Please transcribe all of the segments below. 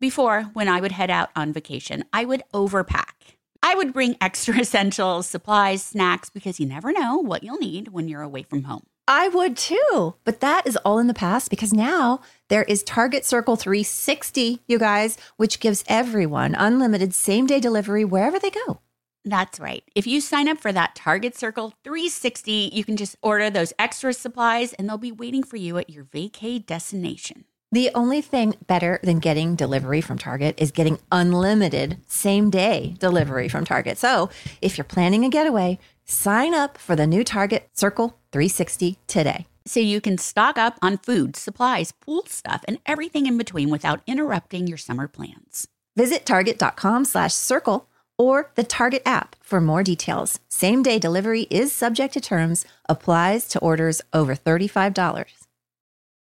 Before, when I would head out on vacation, I would overpack. I would bring extra essentials, supplies, snacks, because you never know what you'll need when you're away from home. I would too. But that is all in the past because now there is Target Circle 360, you guys, which gives everyone unlimited same day delivery wherever they go. That's right. If you sign up for that Target Circle 360, you can just order those extra supplies and they'll be waiting for you at your vacay destination. The only thing better than getting delivery from Target is getting unlimited same day delivery from Target. So if you're planning a getaway, sign up for the new Target Circle 360 today. So you can stock up on food, supplies, pool stuff, and everything in between without interrupting your summer plans. Visit target.com slash circle or the Target app for more details. Same day delivery is subject to terms, applies to orders over $35.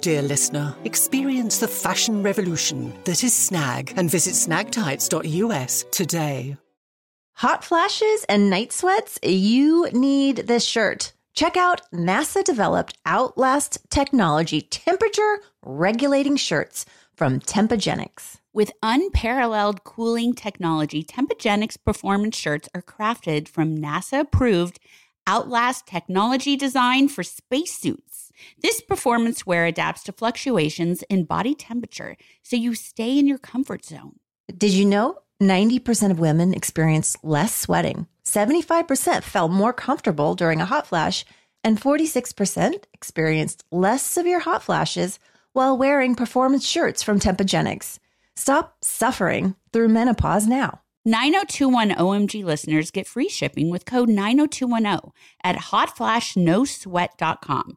dear listener. Experience the fashion revolution that is Snag and visit snagtights.us today. Hot flashes and night sweats? You need this shirt. Check out NASA developed Outlast technology temperature regulating shirts from Tempagenix. With unparalleled cooling technology, Tempagenix performance shirts are crafted from NASA approved Outlast technology designed for spacesuits. This performance wear adapts to fluctuations in body temperature so you stay in your comfort zone. Did you know 90% of women experience less sweating? 75% felt more comfortable during a hot flash, and 46% experienced less severe hot flashes while wearing performance shirts from Tempagenix. Stop suffering through menopause now. 9021 OMG listeners get free shipping with code 90210 at hotflashnosweat.com.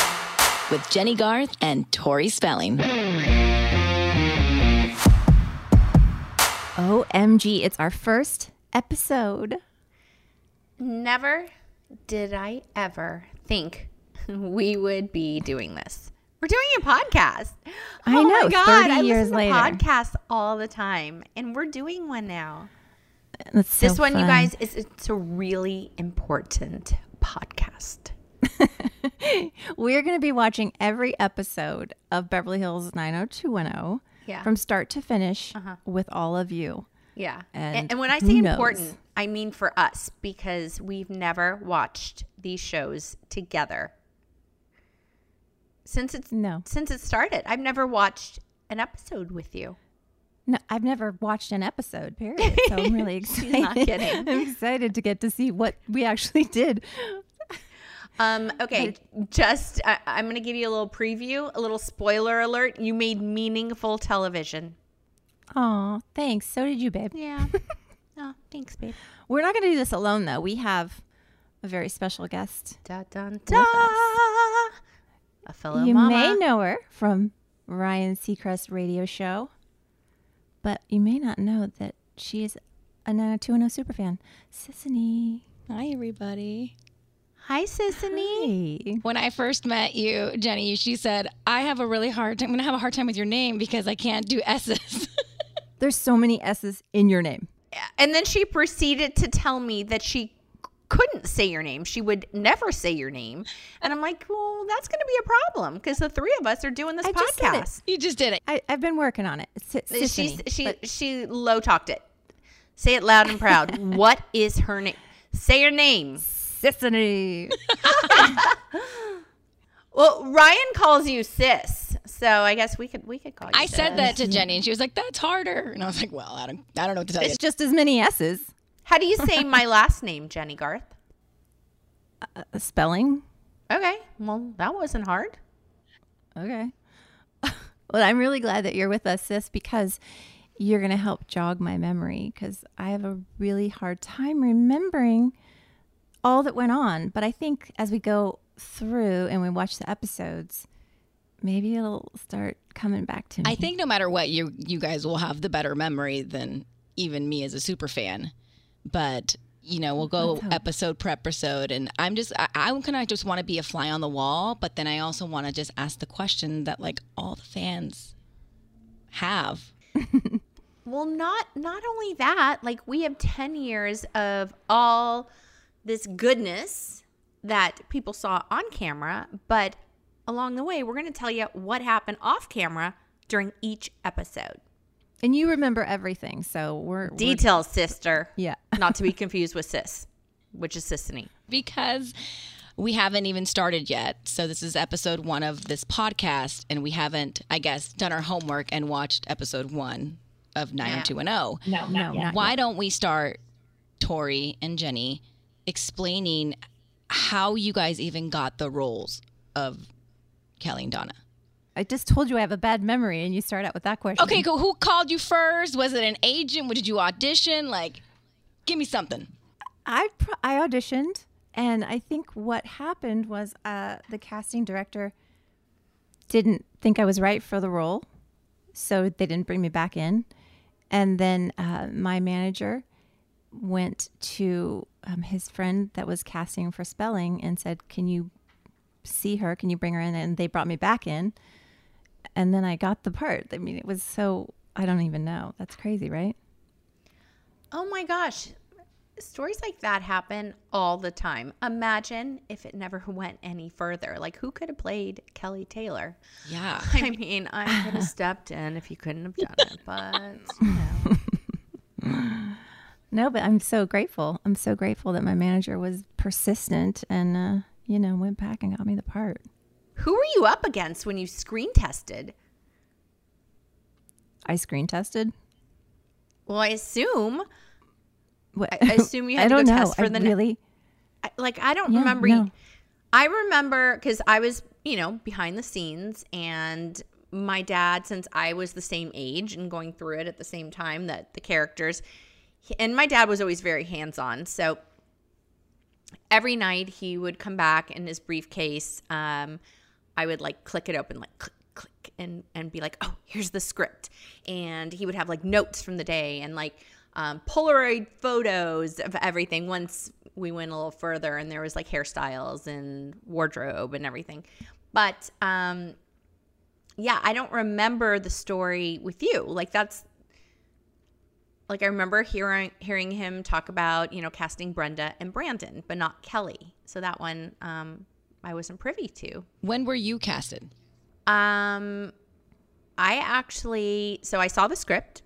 with Jennie Garth and Tori Spelling. OMG, it's our first episode. Never did I ever think we would be doing this. We're doing a podcast. I oh know, My God, 30 I years listen later. to podcasts all the time, and we're doing one now. That's so this one, you guys, is it's a really important podcast. We're going to be watching every episode of Beverly Hills 90210 Yeah. from start to finish Uh-huh. with all of you. Yeah. And And, and when I say knows? important, I mean for us because we've never watched these shows together. Since it's No. since it started. I've never watched an episode with you. No, I've never watched an episode, period. So I'm really excited. not kidding. I'm excited to get to see what we actually did. Um, okay, just I, I'm going to give you a little preview, a little spoiler alert. You made meaningful television. Oh, thanks. So did you, babe. Yeah. oh, thanks, babe. We're not going to do this alone, though. We have a very special guest. Da dun da. A fellow mom. you mama. may know her from Ryan Seacrest radio show, but you may not know that she is a 90210 superfan. Sisanie. Hi, everybody. Hi, Sisanie. When I first met you, Jennie, she said, I have a really hard time. I'm going to have a hard time with your name because I can't do S's. There's so many S's in your name. And then she proceeded to tell me that she couldn't say your name. She would never say your name. And I'm like, well, that's going to be a problem because the three of us are doing this I just podcast. You just did it. I, I've been working on it. It's She she but she low talked it. Say it loud and proud. what is her name? Say her name. Sisanie. Well, Ryan calls you sis, so I guess we could we could call you. I sis. said that to Jennie, and she was like, "That's harder." And I was like, "Well, I don't, I don't know what to tell you." It's just as many S's. How do you say my last name, Jennie Garth? Uh, spelling. Okay, well that wasn't hard. Okay. well, I'm really glad that you're with us, sis, because you're going to help jog my memory because I have a really hard time remembering all that went on. But I think as we go through and we watch the episodes, maybe it'll start coming back to me. I think no matter what, you you guys will have the better memory than even me as a super fan. But you know, we'll go episode per episode, and I'm just I, I kind of just want to be a fly on the wall, but then I also want to just ask the question that like all the fans have. Well, not not only that, like we have 10 years of all this goodness that people saw on camera, but along the way, we're going to tell you what happened off camera during each episode. and you remember everything. So we're, we're Details, sister. Yeah. Not to be confused with sis, which is Sisanie. because we haven't even started yet. So this is episode one of this podcast, and we haven't, I guess, done our homework and watched episode one of 90210. no, no, not Why don't we start, Tori and Jennie, explaining how you guys even got the roles of Kelly and Donna? I just told you I have a bad memory, and you start out with that question. Okay, cool. Who called you first? Was it an agent? Did you audition? Like, give me something. I I auditioned, and I think what happened was uh, the casting director didn't think I was right for the role, so they didn't bring me back in. And then uh, my manager went to um, his friend that was casting for spelling and said, "Can you see her? Can you bring her in?" And they brought me back in, and then I got the part. I mean, it was so I don't even know. That's crazy, right? Oh my gosh. Stories like that happen all the time. Imagine if it never went any further. Like, who could have played Kelly Taylor? Yeah. I mean, I could have stepped in if you couldn't have done it, but you know. No, but I'm so grateful. I'm so grateful that my manager was persistent and, uh, you know, went back and got me the part. Who were you up against when you screen tested? I screen tested. Well, I assume, What? I assume you had I to go don't know. test for I the ne- really. I- like I don't Yeah, remember. no. I remember because I was, you know, behind the scenes, and my dad, since I was the same age and going through it at the same time that the characters, and my dad was always very hands on. So every night he would come back in his briefcase. Um, I would like click it open, like click, click, and and be like, oh, here's the script, and he would have like notes from the day and like um, Polaroid photos of everything. Once we went a little further, and there was like hairstyles and wardrobe and everything, but um, yeah, I don't remember the story with you. Like that's like I remember hearing hearing him talk about you know casting Brenda and Brandon, but not Kelly. So that one um, I wasn't privy to. When were you casted? Um, I actually so I saw the script,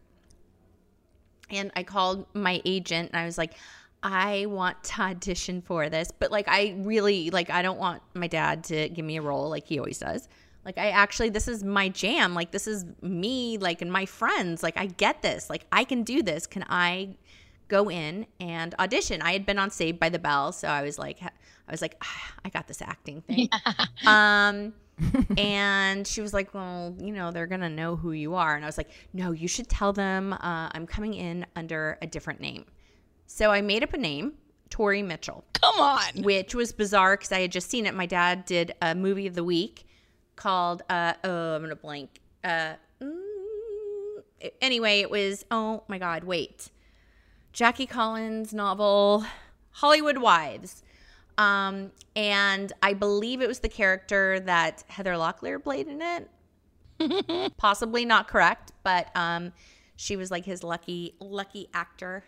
and I called my agent and I was like, I want to audition for this, but like I really like I don't want my dad to give me a role like he always does. Like I actually this is my jam. Like this is me like and my friends. Like I get this. Like I can do this. Can I go in and audition? I had been on Saved by the Bell, so I was like I was like ah, I got this acting thing. Um and she was like, Well, you know, they're gonna know who you are. And I was like, No, you should tell them uh, I'm coming in under a different name. So I made up a name, Tori Mitchell, Come on. which was bizarre because I had just seen it. My dad did a movie of the week called, uh, oh, I'm gonna blank. Uh, mm, anyway, it was, oh my God, wait. Jackie Collins novel, Hollywood Wives. Um, and I believe it was the character that Heather Locklear played in it. Possibly not correct, but um, she was like his lucky lucky actor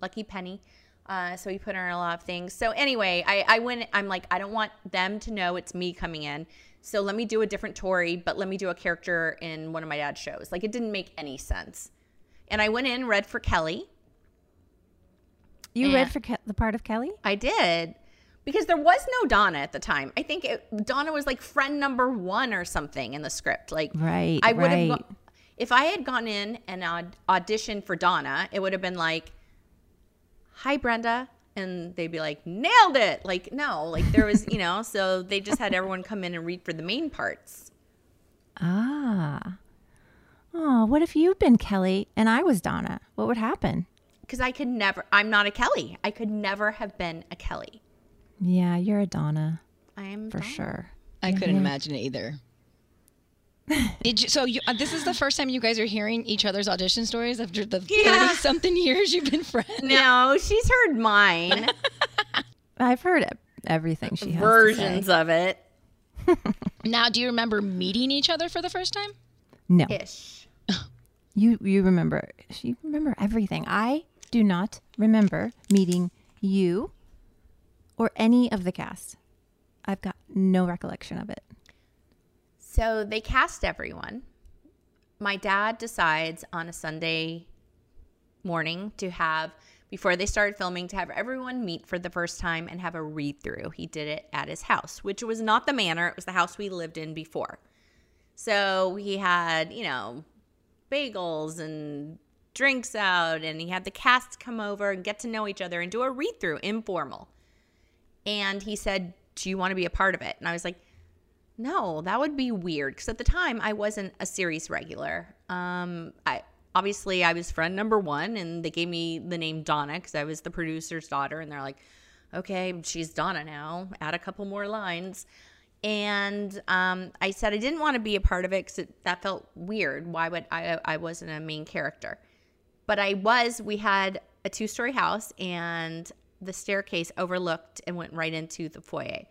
Lucky Penny. Uh, so he put her in a lot of things. So anyway, I, I went. I'm like, I don't want them to know it's me coming in. So let me do a different Tori, but let me do a character in one of my dad's shows. Like it didn't make any sense. And I went in, read for Kelly. You read for Ke- the part of Kelly? I did because there was no Donna at the time. I think it, Donna was like friend number one or something in the script. Like, Right, I would have, go- if I had gone in and aud- auditioned for Donna, it would have been like, "Hi, Brenda," and they'd be like, "Nailed it!" Like, no, like there was, you know, so they just had everyone come in and read for the main parts. Ah. Oh, what if you'd been Kelly and I was Donna? What would happen? Because I could never, I'm not a Kelly. I could never have been a Kelly. Yeah, you're a Donna I am for Donna. sure. I couldn't imagine it either. Did you, so you, uh, this is the first time you guys are hearing each other's audition stories after the Yeah. 30 something years you've been friends. No, she's heard mine. I've heard everything she has versions To say. of it Now, do you remember meeting each other for the first time? No, ish. you you remember. You remember everything. I do not remember meeting you or any of the cast. I've got no recollection of it. So they cast everyone. My dad decides on a Sunday morning to have, before they started filming, to have everyone meet for the first time and have a read through. He did it at his house, which was not the manor, it was the house we lived in before. So he had, you know, bagels and drinks out, and he had the cast come over and get to know each other and do a read through, informal. And he said, Do you want to be a part of it? And I was like, no, that would be weird because at the time I wasn't a series regular. Um, I obviously I was friend number one, and they gave me the name Donna because I was the producer's daughter, and they're like, "Okay, she's Donna now. Add a couple more lines." And um, I said I didn't want to be a part of it because that felt weird. Why would I? I wasn't a main character, but I was. We had a two-story house, and the staircase overlooked and went right into the foyer.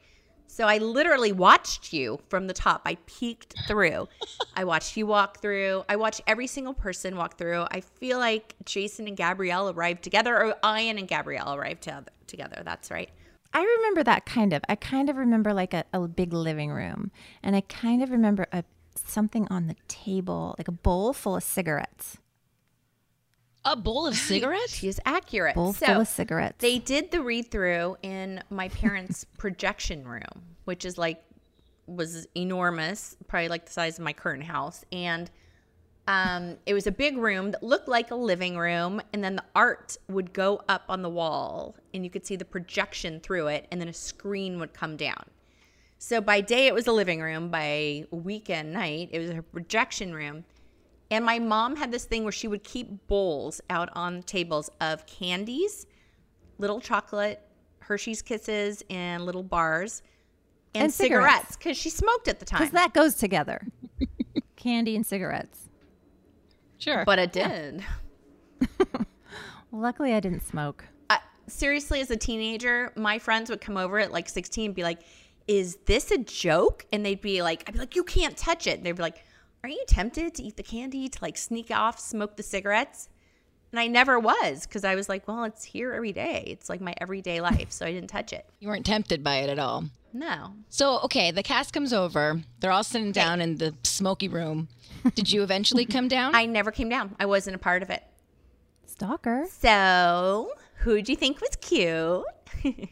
So I literally watched you from the top. I peeked through. I watched you walk through. I watched every single person walk through. I feel like Jason and Gabrielle arrived together, or Ian and Gabrielle arrived to- together. That's right. I remember that kind of. I kind of remember like a, a big living room, and I kind of remember a something on the table, like a bowl full of cigarettes. A bowl of cigarettes? She is accurate. Bowl so full of cigarettes. they did the read through in my parents' projection room, which is like was enormous, probably like the size of my current house, and um, it was a big room that looked like a living room, and then the art would go up on the wall, and you could see the projection through it, and then a screen would come down. So by day it was a living room, by weekend night it was a projection room. And my mom had this thing where she would keep bowls out on tables of candies, little chocolate, Hershey's Kisses, and little bars, and, And cigarettes. cigarettes because she smoked at the time. Because that goes together. Candy and cigarettes. Sure. but it did. Luckily, I didn't smoke. I, seriously, as a teenager, my friends would come over at like 16 and be like, Is this a joke? And they'd be like, I'd be like, You can't touch it. And they'd be like, Are you tempted to eat the candy, to like sneak off, smoke the cigarettes? And I never was because I was like, Well, it's here every day. It's like my everyday life. So I didn't touch it. you weren't tempted by it at all. No. So, okay, the cast comes over. They're all sitting down in the smoky room. Did you eventually come down? I never came down. I wasn't a part of it. Stalker. So who'd you think was cute?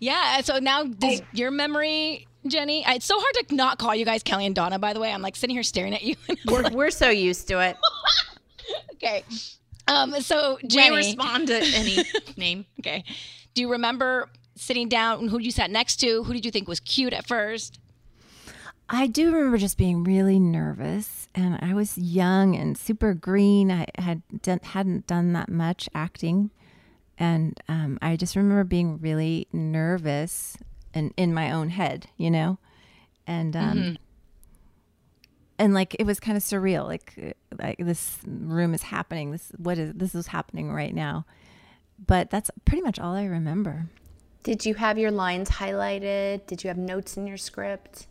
yeah. So now, does your memory, Jennie? It's so hard to not call you guys Kelly and Donna. By the way, I'm like sitting here staring at you. We're, we're so used to it. okay. Um. So Jennie, We respond to any name. Okay. Do you remember sitting down? And who you sat next to? Who did you think was cute at first? I do remember just being really nervous, and I was young and super green. I had done, hadn't done that much acting, and um, I just remember being really nervous and in my own head, you know, and um, and like it was kind of surreal. Like like this room is happening. This what is this is happening right now, but that's pretty much all I remember. Did you have your lines highlighted? Did you have notes in your script?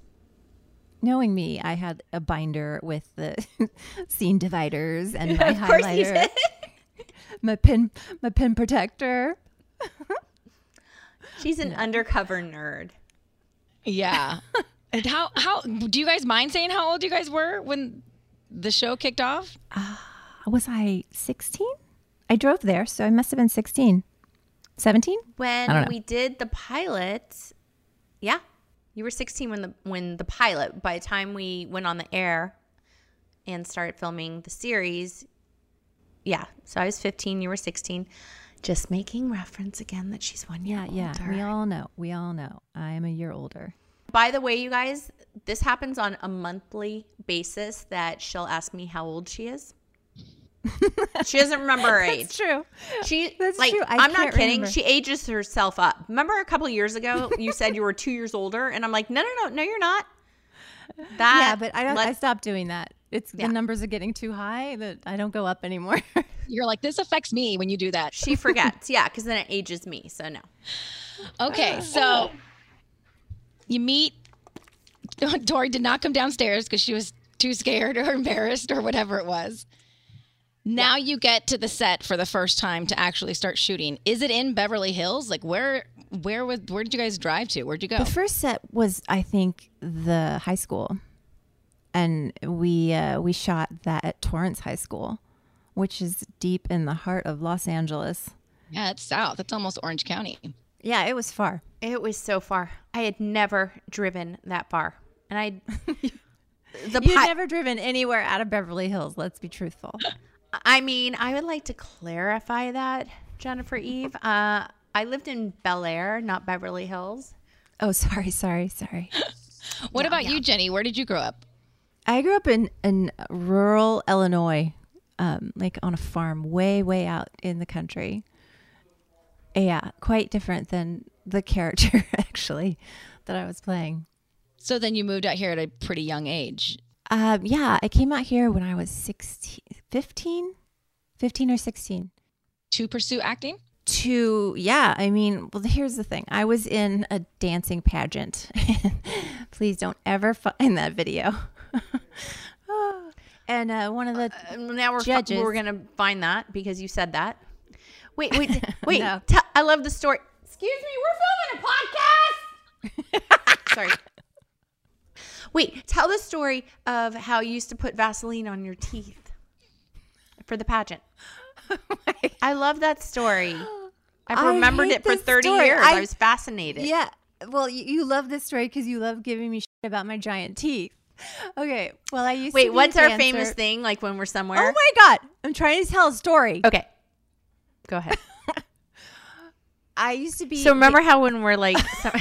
Knowing me, I had a binder with the scene dividers and my Of course you highlighter. my pin my pin protector. She's an undercover nerd. Yeah. and how how do you guys mind saying how old you guys were when the show kicked off? Uh, was I 16? I drove there, so I must have been 16. 17? When we did the pilot, yeah, you were 16 when the when the pilot. By the time we went on the air and started filming the series, yeah, so I was 15. You were 16. Just making reference again that she's one year Yeah, yeah. older. We all know. We all know. I am a year older. By the way, you guys, this happens on a monthly basis that she'll ask me how old she is. she doesn't remember her age. That's true. She That's like true. I I'm not can't kidding. remember. She ages herself up. Remember a couple years ago you said you were 2 years older and I'm like, "No, no, no, no you're not." That yeah, but I don't. I stopped doing that. It's Yeah. the numbers are getting too high that I don't go up anymore. You're like, this affects me when you do that. she forgets. yeah, cuz then it ages me. So no. Okay, so you meet. Tori did not come downstairs because she was too scared or embarrassed or whatever it was. Now you get to the set for the first time to actually start shooting. Is it in Beverly Hills? Like where? Where was? Where did you guys drive to? Where'd you go? The first set was, I think, the high school, and we uh, we shot that at Torrance High School, which is deep in the heart of Los Angeles. yeah, it's south. It's almost Orange County. Yeah, it was far. It was so far. I had never driven that far. And I the You've pi- never driven anywhere out of Beverly Hills. Let's be truthful. I mean, I would like to clarify that, Jennifer Eve. Uh, I lived in Bel Air, not Beverly Hills. Oh, sorry, sorry, sorry. What about you, Jennie? Where did you grow up? I grew up in in rural Illinois, um, like on a farm, way way out in the country. Yeah, quite different than the character actually that I was playing. So then you moved out here at a pretty young age. Um, yeah, I came out here when I was 16, 15, 15 or 16. to pursue acting? To, yeah, I mean, well, here's the thing. I was in a dancing pageant. Please don't ever find that video. and uh, one of the, Uh, Now we're fu- Judges. we're gonna find that because you said that. Wait, wait, wait. No. Te- I love the story. Excuse me, we're filming a podcast. Sorry. Wait, tell the story of how you used to put Vaseline on your teeth for the pageant. I love that story. I've remembered it for 30 story. years. I, I- was fascinated. yeah, well, you, you love this story because you love giving me shit about my giant teeth. Okay, well, I used to Wait, a what's our dancer. famous thing like when we're somewhere? Oh my God, I'm trying to tell a story. Okay. Go ahead. I used to be. So remember how when we're like so,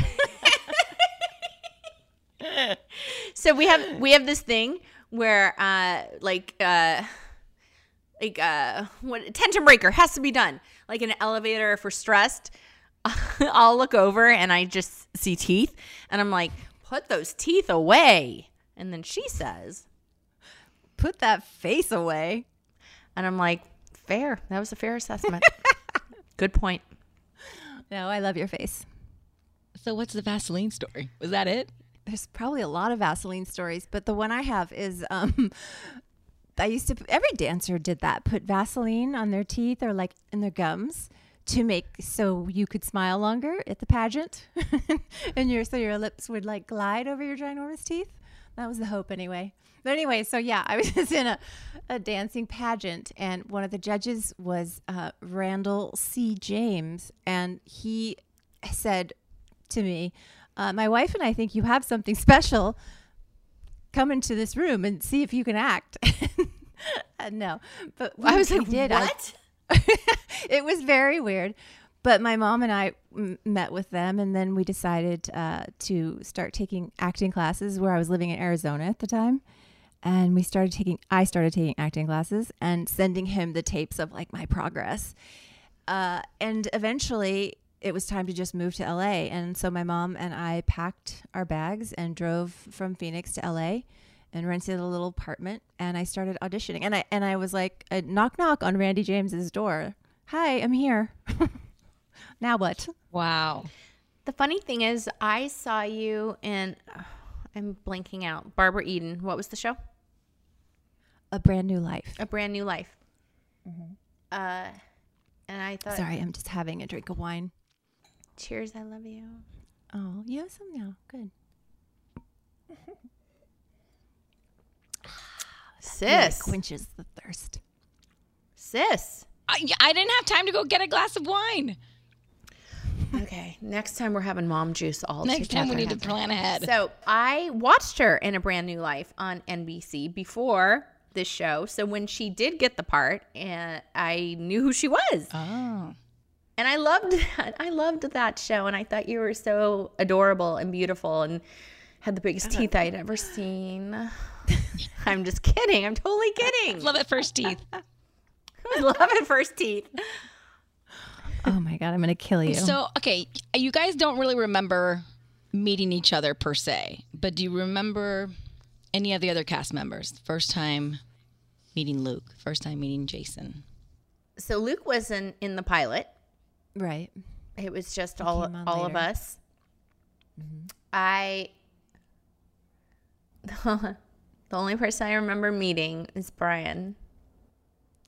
So we have we have this thing where uh like uh like uh what tension breaker has to be done. Like in an elevator if we're stressed, I'll look over and I just see teeth and I'm like, "Put those teeth away." And then she says, put that face away. and I'm like, "Fair. That was a fair assessment." Good point. No, I love your face. So what's the Vaseline story? Was that it? There's probably a lot of Vaseline stories, but the one I have is um I used to every dancer did that. Put Vaseline on their teeth or like in their gums to make so you could smile longer at the pageant. and your so your lips would like glide over your ginormous teeth. That was the hope anyway. But anyway, so yeah, I was just in a, a dancing pageant, and one of the judges was uh, Randall C. James, and he said to me, uh, "My wife and I think you have something special. Come into this room and see if you can act." Uh, no, but I was like, did. I- "What?" it was very weird. But my mom and I m- met with them, and then we decided uh, to start taking acting classes where I was living in Arizona at the time. And we started taking, I started taking acting classes and sending him the tapes of like my progress. Uh, and eventually it was time to just move to LA. And so my mom and I packed our bags and drove from Phoenix to LA and rented a little apartment and I started auditioning. And I and I was like a knock knock on Randy James's door. Hi, I'm here. now what? Wow. The funny thing is, I saw you in. I'm blanking out. Barbara Eden. What was the show? A brand new life. A Brand New Life. Uh, And I thought, Sorry, I'm just having a drink of wine. cheers, I love you. Oh, you have some now. Good. Sis. quenches the thirst. Sis. I, I didn't have time to go get a glass of wine. Okay, next time we're having mom juice all Next time we need to plan ahead. So I watched her in A Brand New Life on NBC before this show. So when she did get the part, and I knew who she was, oh. and I loved that. I loved that show, and I thought you were so adorable and beautiful, and had the biggest teeth I'd ever seen. I'm just kidding. I'm totally kidding. Love at first teeth. I love it first teeth. Oh my god, I'm gonna kill you. So, okay, you guys don't really remember meeting each other per se, but do you remember any of the other cast members? First time meeting Luke, first time meeting Jason. So Luke wasn't in the pilot. right. It was just all came on all of later. us. Mm-hmm. I the only person I remember meeting is Brian.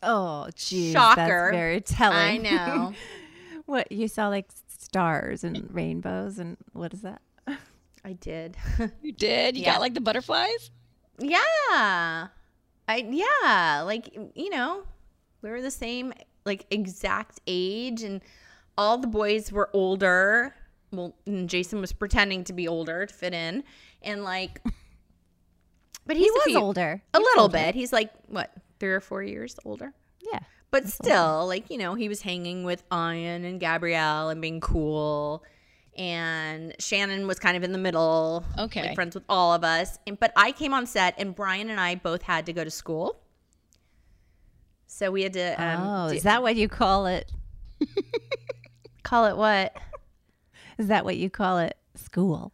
Oh, geez, Shocker. That's very telling. I know. what you saw like stars and rainbows and what is that? I did. You did? You Yeah. got like the butterflies? yeah. I yeah, like you know, we were the same like exact age and all the boys were older. Well, and Jason was pretending to be older to fit in and like but he's He was few- older. A He little older. bit. He's like what, 3 or 4 years older? But still, like, you know, he was hanging with Ian and Gabrielle and being cool. And Shannon was kind of in the middle. Okay. Like friends with all of us. And, but I came on set and Brian and I both had to go to school. So we had to um, oh, do- is that what you call it? call it what? Is that what you call it? School.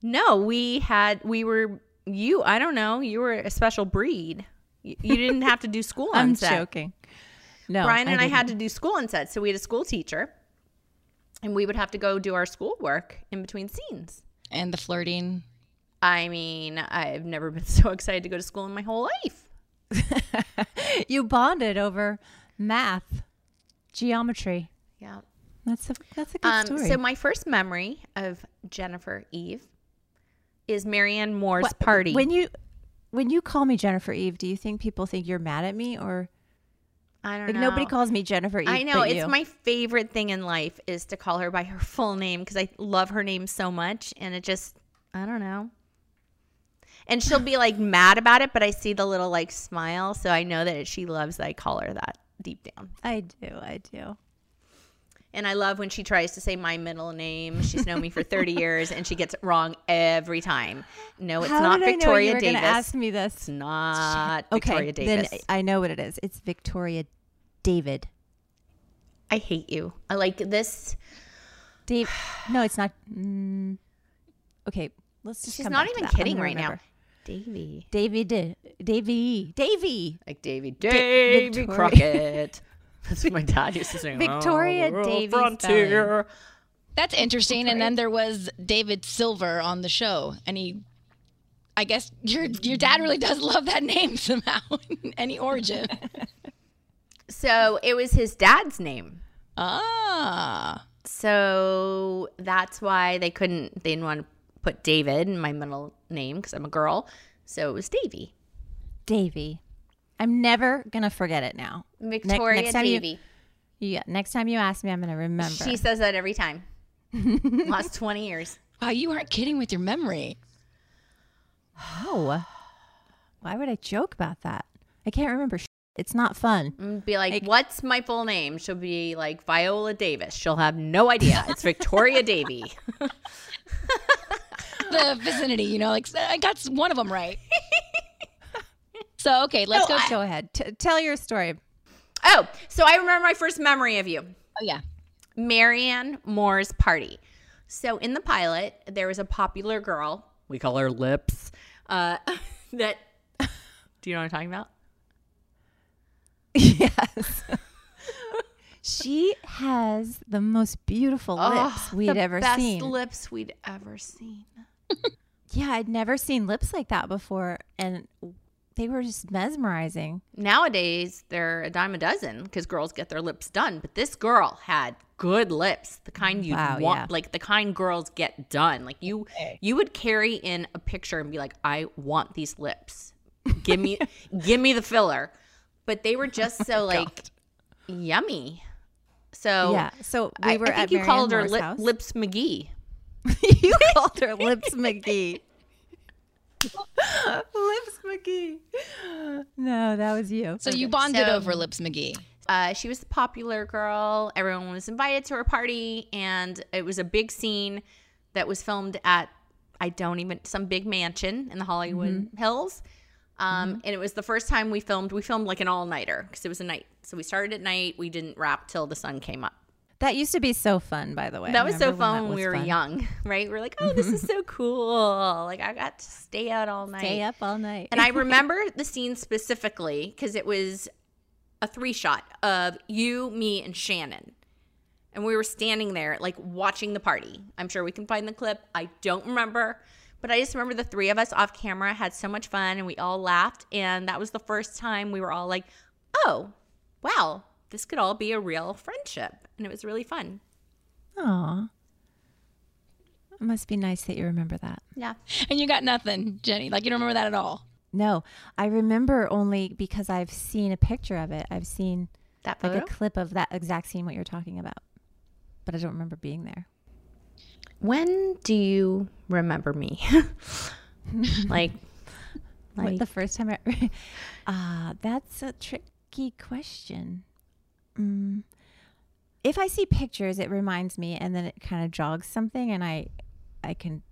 No, we had, we were, you, I don't know, you were a special breed. You, you didn't have to do school on I'm set. joking. No, Brian and I, had to do school set. So we had a school teacher and we would have to go do our schoolwork in between scenes. And the flirting. I mean, I've never been so excited to go to school in my whole life. you bonded over math, geometry. Yeah. That's a that's a good Um, story. so my first memory of Jennifer Eve is Marianne Moore's What- party. When you when you call me Jennifer Eve, do you think people think you're mad at me or I don't like know. nobody calls me Jennifer? I know it's you. my favorite thing in life is to call her by her full name because I love her name so much, and it just I don't know. And she'll be like mad about it, but I see the little like smile, so I know that she loves that I call her that deep down. I do. I do. And I love when she tries to say my middle name. She's known me for 30 years and she gets it wrong every time. No, it's How not did I know Victoria you were Davis. ask me it's not Okay, Victoria Davis. then I know what it is. It's Victoria David. I hate you. I like this. Dave. No, it's not. Mm, okay, let's just. She's come not back to even that. Kidding gonna right now. Davy. Davy. Davy. Davy. Like Davy. Davy Victoria- Crockett. That's what my dad used to sing. Victoria Oh, Davy Frontier. That's interesting. And then there was David Silver on the show, and he, I guess your your dad really does love that name somehow. Any origin? So it was his dad's name. ah, So that's why they couldn't, they didn't want to put David in my middle name because I'm a girl. So it was Davy. Davy. I'm never gonna forget it now. Ne- Victoria time you- Davy. Yeah. Next time you ask me, I'm gonna remember. She says that every time. Last 20 years. wow, you aren't kidding with your memory. oh. Why would I joke about that? I can't remember. Sh- It's not fun. And be like, what's my full name? She'll be like Viola Davis. She'll have no idea. It's Victoria Davy. The vicinity, you know, like I got one of them right. so okay, let's go. Go ahead. T- tell your story. Oh, so I remember my first memory of you. oh yeah, Marianne Moore's party. So in the pilot, there was a popular girl. We call her Lips. Uh, that. Do you know what I'm talking about? yes. she has the most beautiful lips we'd the ever best seen. lips we'd ever seen. yeah, I'd never seen lips like that before. And they were just mesmerizing. Nowadays, they're a dime a dozen because girls get their lips done. But this girl had good lips, the kind you Wow, want, yeah. like the kind girls get done. Like you, you would carry in a picture and be like, "I want these lips. Give me, give me the filler." But they were just so like yummy. So yeah. So we I, were I think at you called her Moore's lip, house. Lips McGee. you called her Lips McGee. Lips McGee. No, that was you. So you bonded So- over Lips McGee. Uh, she was the popular girl. Everyone was invited to her party, and it was a big scene that was filmed at I don't even some big mansion in the Hollywood Mm-hmm. Hills. Um, And it was the first time we filmed. We filmed like an all nighter because it was a night. So we started at night. We didn't wrap till the sun came up. That used to be so fun, by the way. That was so Remember when fun when we were fun? young, right? We're like, oh, this is so cool. Like I got to stay out all night. Stay up all night. And I remember the scene specifically because it was a three shot of you, me, and Shannon. And we were standing there, like watching the party. I'm sure we can find the clip. I don't remember. But I just remember the three of us off camera had so much fun and we all laughed. And that was the first time we were all like, oh, wow, this could all be a real friendship. And it was really fun. Aw. It must be nice that you remember that. Yeah. And you got nothing, Jennie. Like you don't remember that at all. No, I remember only because I've seen a picture of it. I've seen That like a clip of that exact scene what you're talking about, but I don't remember being there. When do you remember me? like, What, like the first time I, uh, that's a tricky question. Mm. If I see pictures, it reminds me, and then it kind of jogs something, and I, I can,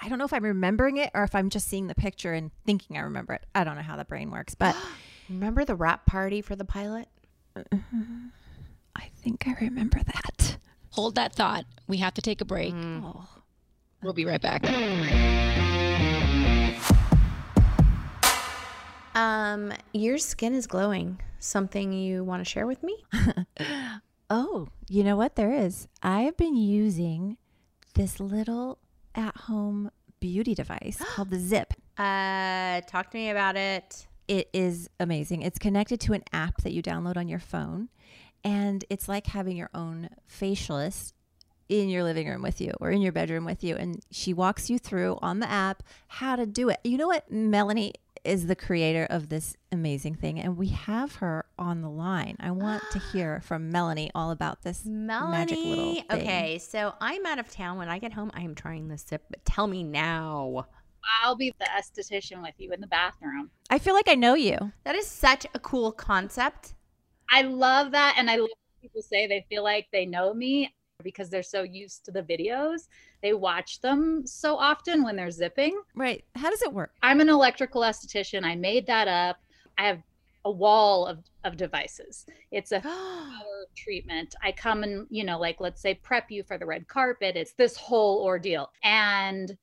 I don't know if I'm remembering it or if I'm just seeing the picture and thinking I remember it. I don't know how the brain works, but remember the rap party for the pilot? I think I remember that. Hold that thought. We have to take a break. Oh. We'll be right back. Um, your skin is glowing. Something you want to share with me? Oh, you know what? There is. I've been using this little at home beauty device called the ZIIP. Uh, talk to me about it. It is amazing. It's connected to an app that you download on your phone, and it's like having your own facialist in your living room with you or in your bedroom with you. And she walks you through on the app how to do it. You know what? Melanie is the creator of this amazing thing, and we have her on the line. I want to hear from Melanie all about this magic little Melanie. thing. Okay, so I'm out of town. When I get home, I am trying this sip, but tell me now. I'll be the esthetician with you in the bathroom. I feel like I know you. That is such a cool concept. I love that. And I love people say they feel like they know me because they're so used to the videos. They watch them so often when they're zipping. Right. How does it work? I'm an electrical esthetician. I made that up. I have a wall of, of devices. It's a treatment. I come and, you know, like let's say prep you for the red carpet. It's this whole ordeal. And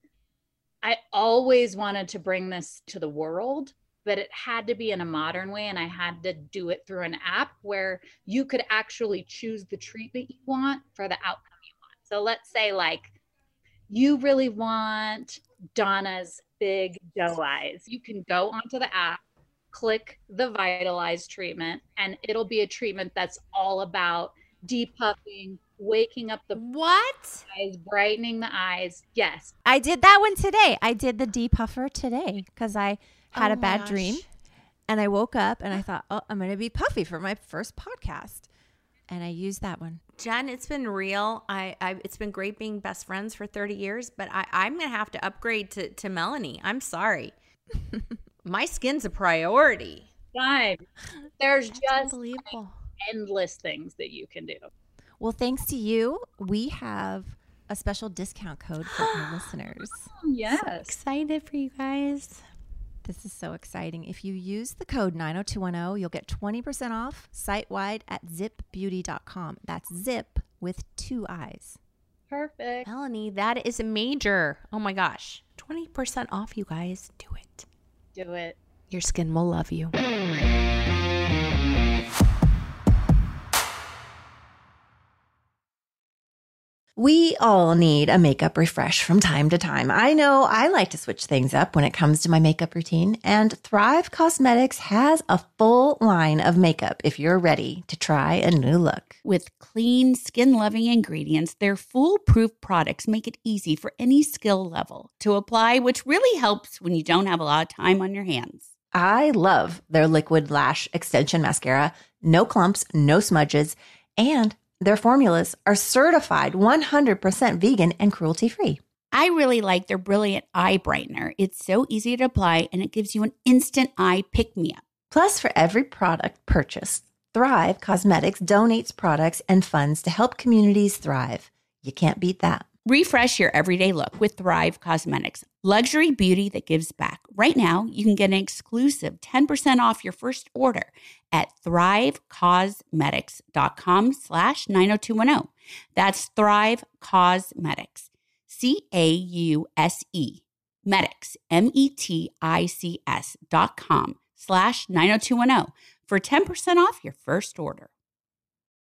I always wanted to bring this to the world, but it had to be in a modern way. And I had to do it through an app where you could actually choose the treatment you want for the outcome you want. So let's say, like, you really want Donna's big doe eyes. You can go onto the app, click the Vitalize treatment, and it'll be a treatment that's all about depuffing, waking up the What? eyes, brightening the eyes. Yes. I did that one today. I did the depuffer today because I had Oh a bad gosh. dream and I woke up and I uh. thought, oh, I'm going to be puffy for my first podcast. And I used that one. Jen, it's been real. I, I it's been great being best friends for 30 years, but I, I'm gonna have to upgrade to, to Melanie. I'm sorry. My skin's a priority. Fine. There's That's just unbelievable. endless things that you can do. Well, thanks to you, we have a special discount code for our listeners. Yes. Excited for you guys. This is so exciting. If you use the code 90210, you'll get 20% off site wide at ziipbeauty.com. That's zip with two eyes. Perfect. Melanie, that is major. Oh my gosh. 20% off, you guys. Do it. Do it. Your skin will love you. We all need a makeup refresh from time to time. I know I like to switch things up when it comes to my makeup routine, and Thrive Cosmetics has a full line of makeup if you're ready to try a new look. With clean, skin loving ingredients, their foolproof products make it easy for any skill level to apply, which really helps when you don't have a lot of time on your hands. I love their liquid lash extension mascara. No clumps, no smudges, and their formulas are certified 100% vegan and cruelty free. I really like their brilliant eye brightener. It's so easy to apply and it gives you an instant eye pick me up. Plus, for every product purchased, Thrive Causemetics donates products and funds to help communities thrive. You can't beat that. Refresh your everyday look with Thrive Causemetics, luxury beauty that gives back. Right now, you can get an exclusive 10% off your first order at thrivecausemetics.com slash 90210. That's Thrive Causemetics, C-A-U-S-E, medics, M-E-T-I-C-S dot com slash 90210 for 10% off your first order.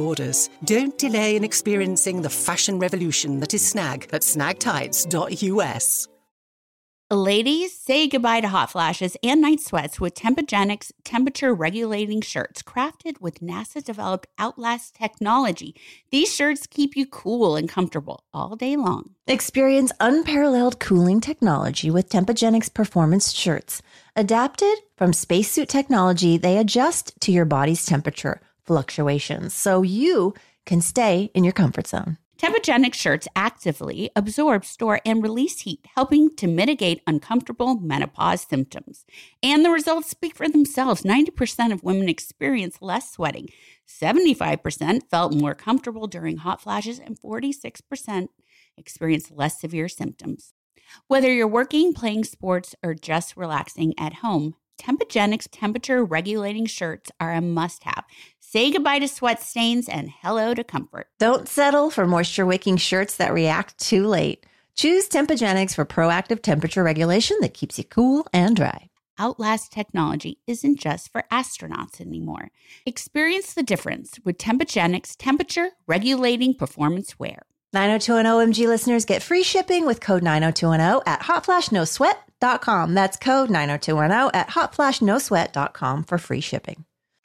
orders. Don't delay in experiencing the fashion revolution that is Snag at snagtights.us. Ladies, say goodbye to hot flashes and night sweats with Tempagenix temperature regulating shirts crafted with NASA developed Outlast technology. These shirts keep you cool and comfortable all day long. Experience unparalleled cooling technology with Tempagenix performance shirts. Adapted from spacesuit technology, they adjust to your body's temperature fluctuations so you can stay in your comfort zone. Tempagenix shirts actively absorb, store, and release heat, helping to mitigate uncomfortable menopause symptoms. And the results speak for themselves. 90% of women experience less sweating, 75% felt more comfortable during hot flashes, and 46% experienced less severe symptoms. Whether you're working, playing sports, or just relaxing at home, Tempagenix temperature regulating shirts are a must have. Say goodbye to sweat stains and hello to comfort. Don't settle for moisture wicking shirts that react too late. Choose Tempagenix for proactive temperature regulation that keeps you cool and dry. Outlast technology isn't just for astronauts anymore. Experience the difference with Tempagenix temperature regulating performance wear. 90210 OMG listeners get free shipping with code 90210 at hotflashnosweat.com. That's code 90210 at hotflashnosweat.com for free shipping.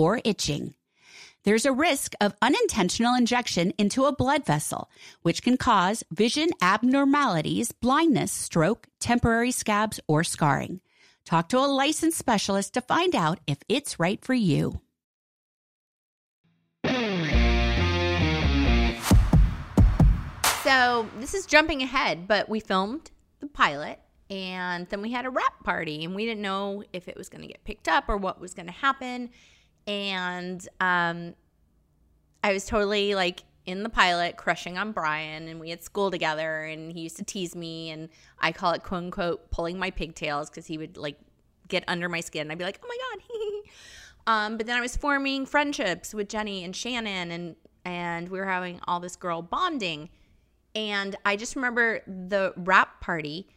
or itching. There's a risk of unintentional injection into a blood vessel, which can cause vision abnormalities, blindness, stroke, temporary scabs, or scarring. Talk to a licensed specialist to find out if it's right for you. So this is jumping ahead, but we filmed the pilot and then we had a wrap party and we didn't know if it was going to get picked up or what was going to happen. And um, I was totally like in the pilot crushing on Brian and we had school together and he used to tease me and I call it quote unquote pulling my pigtails because he would like get under my skin. and I'd be like, oh my God. um, but then I was forming friendships with Jennie and Shannon and and we were having all this girl bonding. And I just remember the wrap party.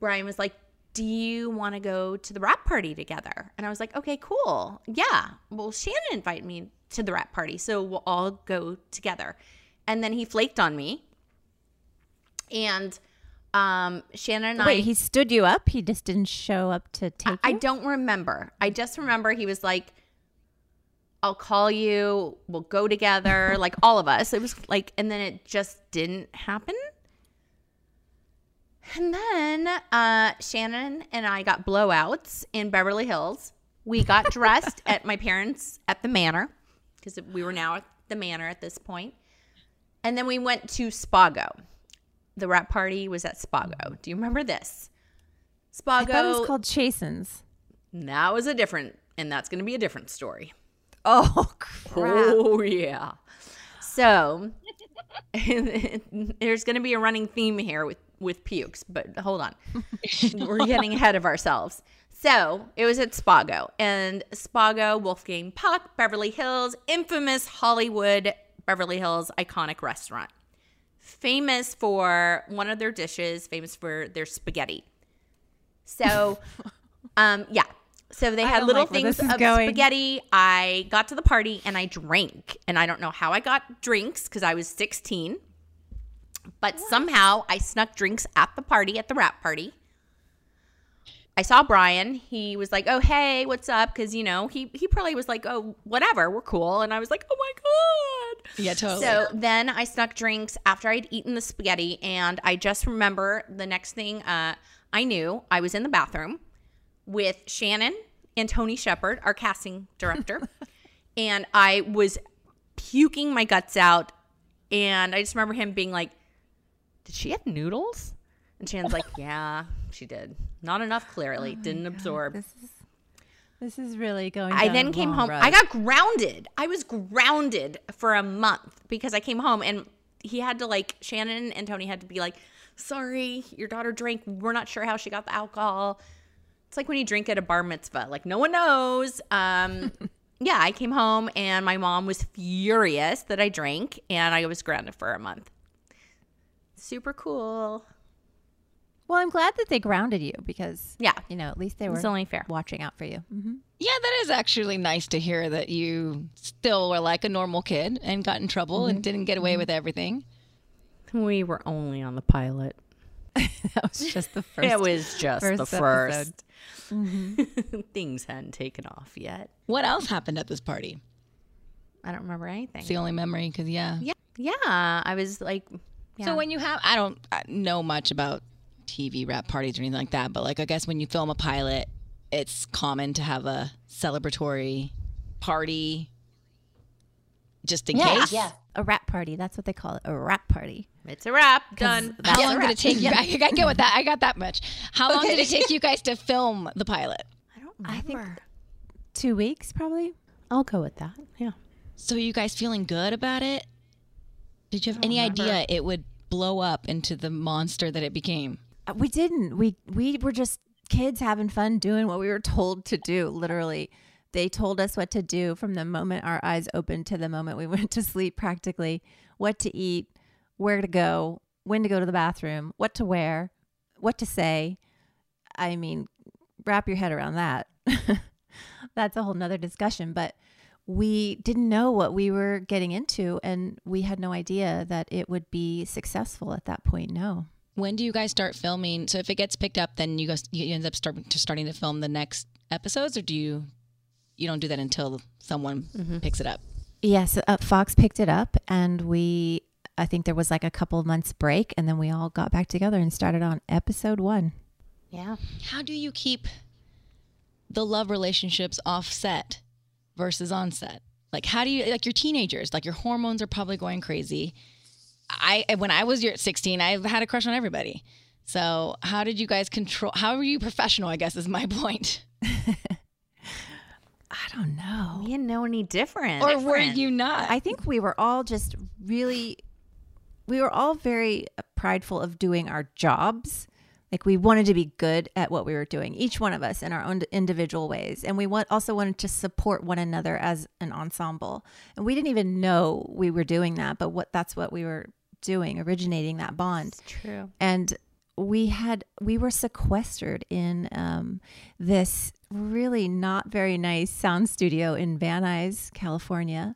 Brian was like, Do you want to go to the rap party together? And I was like, Okay, cool. Yeah. Well, Shannon invited me to the rap party. So we'll all go together. And then he flaked on me. And um, Shannon and I. Wait, he stood you up. He just didn't show up to take. I you? don't remember. I just remember he was like, I'll call you. We'll go together. like all of us. It was like, and then it just didn't happen. And then uh, Shannon and I got blowouts in Beverly Hills. We got dressed at my parents' at the manor because we were now at the manor at this point. And then we went to Spago. The wrap party was at Spago. Do you remember this? I Spago. thought it was called Chasen's. That was a different, and that's going to be a different story. Oh crap! Oh, yeah. So there's going to be a running theme here with, with pukes, but hold on. We're getting ahead of ourselves. So it was at Spago, and Spago, Wolfgang Puck, Beverly Hills, infamous Hollywood Beverly Hills iconic restaurant. Famous for one of their dishes, famous for their spaghetti. So, um, yeah. So they had little like things of going. spaghetti. I got to the party and I drank, and I don't know how I got drinks because I was 16, but somehow I snuck drinks at the party at the wrap party. I saw Brian. He was like, "Oh, hey, what's up?" Because you know he he probably was like, "Oh, whatever, we're cool," and I was like, "Oh my god." Yeah, totally. So then I snuck drinks after I'd eaten the spaghetti, and I just remember the next thing uh, I knew I was in the bathroom with Shannon and Tony Shepherd, our casting director, and I was puking my guts out. And I just remember him being like, "Did she have noodles?" And Shannon's like, "Yeah, she did. Not enough, clearly. Didn't absorb." This is this is really going. I then came home. road. I got grounded. I was grounded for a month because I came home and he had to like Shannon and Tony had to be like, "Sorry, your daughter drank. We're not sure how she got the alcohol." It's like when you drink at a bar mitzvah, like no one knows. Um, yeah, I came home and my mom was furious that I drank and I was grounded for a month. Super cool. Well, I'm glad that they grounded you because Yeah. you know at least they It's were only fair. watching out for you. Mm-hmm. Yeah, that is actually nice to hear that you still were like a normal kid and got in trouble and mm-hmm. didn't get away mm-hmm. with everything. We were only on the pilot. that was just the first. it was just the first first. episode. Mm-hmm. Things hadn't taken off yet. What else happened at this party? I don't remember anything. It's the only memory because, yeah. yeah, yeah. I was like, yeah. So when you have, I don't uh, know much about TV rap parties or anything like that, but like I guess when you film a pilot, it's common to have a celebratory party just in case. Yeah, A rap party. That's what they call it. A rap party. it's a wrap. Done. How a long did it take you? I, I get what that. I got that much. How long did it take you guys to film the pilot? I don't I think two weeks probably. I'll go with that. Yeah. So you guys feeling good about it? Did you have any idea it would blow up into the monster that it became? Uh, We didn't. We we were just kids having fun doing what we were told to do. Literally, they told us what to do from the moment our eyes opened to the moment we went to sleep. Practically, what to eat, where to go, when to go to the bathroom, what to wear, what to say. I mean, wrap your head around that. That's a whole nother discussion. But we didn't know what we were getting into, and we had no idea that it would be successful at that point. No. When do you guys start filming? So if it gets picked up, then you guys you end up start, to starting to film the next episodes, or do you you don't do that until someone picks it up? Yes, uh, Fox picked it up, and we. I think there was like a couple of months break, and then we all got back together and started on episode one. Yeah. How do you keep the love relationships offset versus onset? Like how do you like your teenagers? Like your hormones are probably going crazy. I when I was your 16, I had a crush on everybody. So how did you guys control? How were you professional? I guess is my point. I don't know. We didn't know any different. Or were you not? I think we were all just really, we were all very prideful of doing our jobs. Like we wanted to be good at what we were doing, each one of us in our own individual ways, and we want also wanted to support one another as an ensemble. And we didn't even know we were doing that, but what that's what we were doing, originating that bond. True. And we had we were sequestered in um, this really not very nice sound studio in Van Nuys, California,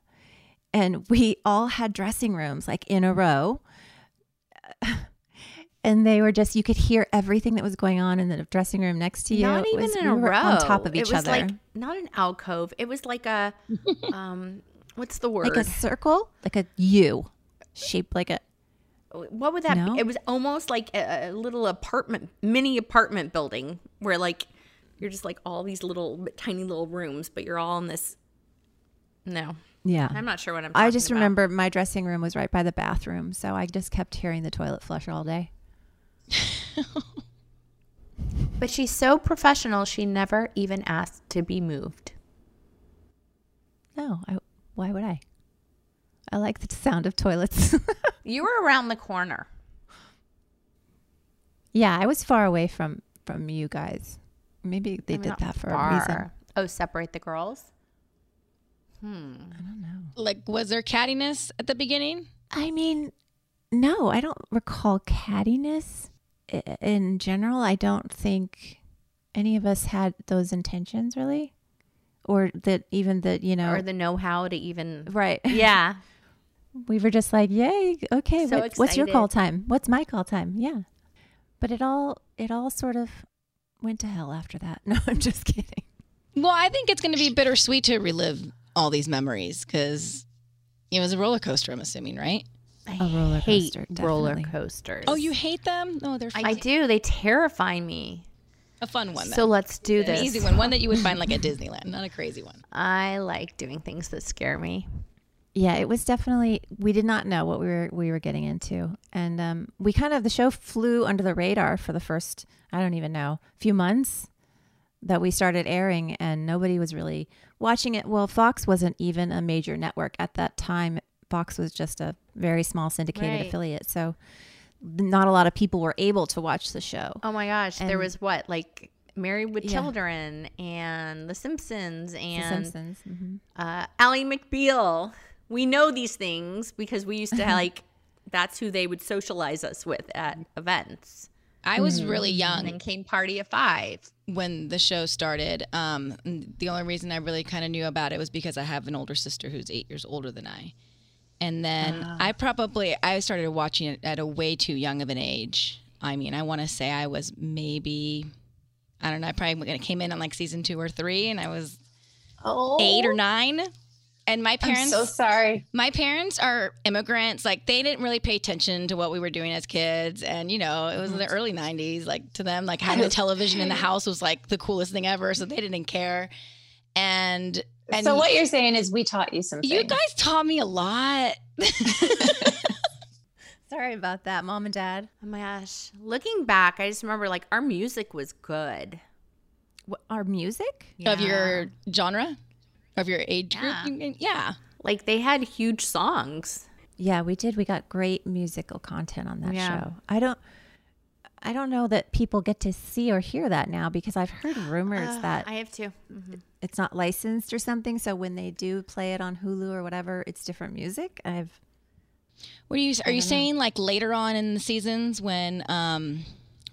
and we all had dressing rooms like in a row. And they were just, you could hear everything that was going on in the dressing room next to you. Not even was- in we a row. on top of each it was other. like not an alcove. It was like a um what's the word? like a circle, like a U shaped like a, what would that No? be? It was almost like a, a little apartment mini apartment building where like you're just like all these little tiny little rooms, but you're all in this No. yeah. I'm not sure what I'm talking I just about. remember my dressing room was right by the bathroom. So I just kept hearing the toilet flush all day. But she's so professional she never even asked to be moved. No, I, why would I? I like the sound of toilets. You were around the corner. yeah, I was far away from from you guys. Maybe they I mean, did that for a reason. Oh, separate the girls? Hmm. I don't know. Like, was there cattiness at the beginning? I mean, no, I don't recall cattiness I- in general. I don't think any of us had those intentions really, or that even that you know, Or the know how to even right? Yeah. we were just like, yay, okay. So what- what's your call time? What's my call time? Yeah, but it all it all sort of went to hell after that. No, I'm just kidding. Well, I think it's going to be bittersweet to relive all these memories because it was a roller coaster. I'm assuming, right? I A roller hate coaster, roller coasters. Oh, you hate them? No, they're fun. I do. They terrify me. a fun one. So So let's do an this. easy one, one that you would find like at Disneyland, not a crazy one. I like doing things that scare me. Yeah, it was definitely we did not know what we were we were getting into, and um, we kind of the show flew under the radar for the first I don't even know few months that we started airing, and nobody was really watching it. Well, Fox wasn't even a major network at that time. Fox was just a very small syndicated Right. affiliate, so not a lot of people were able to watch the show. Oh my gosh, there was what like Married with Yeah. Children and The Simpsons The and Simpsons. hmm uh, Ally McBeal. We know these things because we used to like. That's who they would socialize us with at events. I was really young then came Party of Five. when the show started. Um, the only reason I really kind of knew about it was because I have an older sister who's eight years older than I. And then ah. I probably I started watching it at a way too young of an age. I mean, I want to say I was maybe I don't know. I probably came in on like season two or three, and I was Oh, eight or oh. nine. And my I'm parents, so sorry. my parents are immigrants. Like they didn't really pay attention to what we were doing as kids, and you know, it was in the mm. early '90s. Like to them, like having a television in the house was like the coolest thing ever. So they didn't care. And and so what you're saying is we taught you something. you guys taught me a lot. Sorry about that, mom and dad. Oh my gosh. Looking back, I just remember like our music was good. What, our music? Of your genre, of your age group, Yeah. You mean- yeah. Like they had huge songs. Yeah, we did. We got great musical content on that Yeah. show. I don't I don't know that people get to see or hear that now because I've heard rumors Uh, that I have too. Mhm. it's not licensed or something. So when they do play it on Hulu or whatever, it's different music. I've What are you are you saying? Like later on in the seasons when um,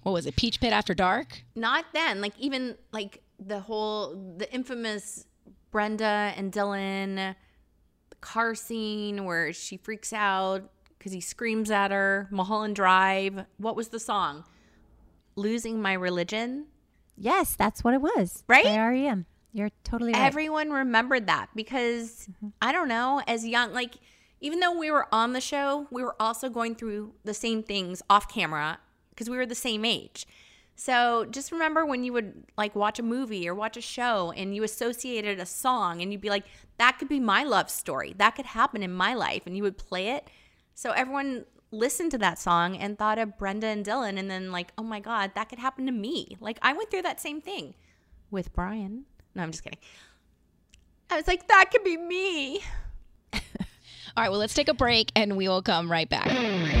what was it? Peach Pit After Dark. Not then. Like even like the whole the infamous Brenda and Dylan car scene where she freaks out because he screams at her. Mulholland Drive. What was the song? Losing My Religion. yes, that's what it was. Right? REM. You're totally right. Everyone remembered that because mm-hmm. I don't know, as young, like even though we were on the show, we were also going through the same things off camera because we were the same age. So just remember when you would like watch a movie or watch a show and you associated a song and you'd be like, that could be my love story. That could happen in my life. And you would play it. So everyone listened to that song and thought of Brenda and Dylan and then like, oh my God, that could happen to me. Like I went through that same thing with Brian. No, I'm just kidding. I was like, that could be me. All right, well, let's take a break and we will come right back.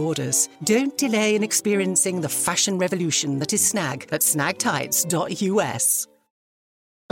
orders. Don't delay in experiencing the fashion revolution that is Snag at snagtights.us.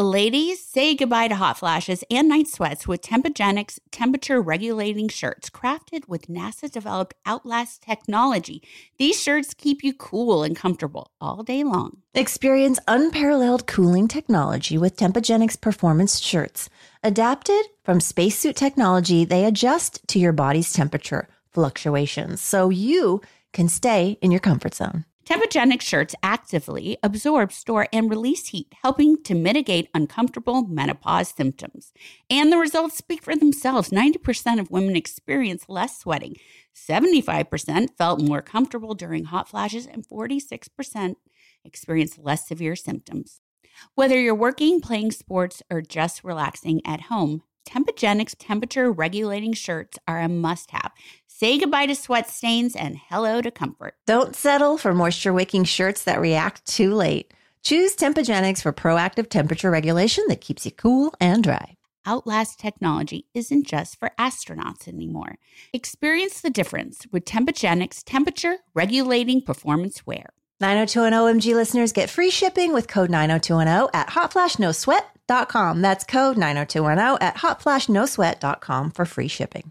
Ladies, say goodbye to hot flashes and night sweats with Tempagenix temperature regulating shirts crafted with NASA developed Outlast technology. These shirts keep you cool and comfortable all day long. Experience unparalleled cooling technology with Tempagenix performance shirts. Adapted from spacesuit technology, they adjust to your body's temperature fluctuations so you can stay in your comfort zone. Tempagenix shirts actively absorb, store, and release heat, helping to mitigate uncomfortable menopause symptoms. And the results speak for themselves. 90% of women experience less sweating, 75% felt more comfortable during hot flashes, and 46% experienced less severe symptoms. Whether you're working, playing sports, or just relaxing at home, Tempagenix temperature regulating shirts are a must have. Say goodbye to sweat stains and hello to comfort. Don't settle for moisture wicking shirts that react too late. Choose Tempagenix for proactive temperature regulation that keeps you cool and dry. Outlast technology isn't just for astronauts anymore. Experience the difference with Tempagenix temperature regulating performance wear. 90210 OMG listeners get free shipping with code 90210 at hotflashnosweat.com. That's code 90210 at hotflashnosweat.com for free shipping.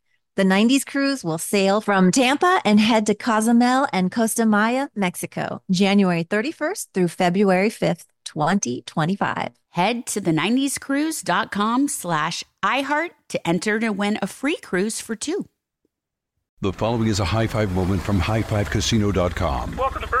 The 90s cruise will sail from Tampa and head to Cozumel and Costa Maya, Mexico, January 31st through February 5th, 2025. Head to the 90scruise.com slash iHeart to enter to win a free cruise for two. The following is a high five moment from highfivecasino.com. Welcome to Burger Yippee. Would you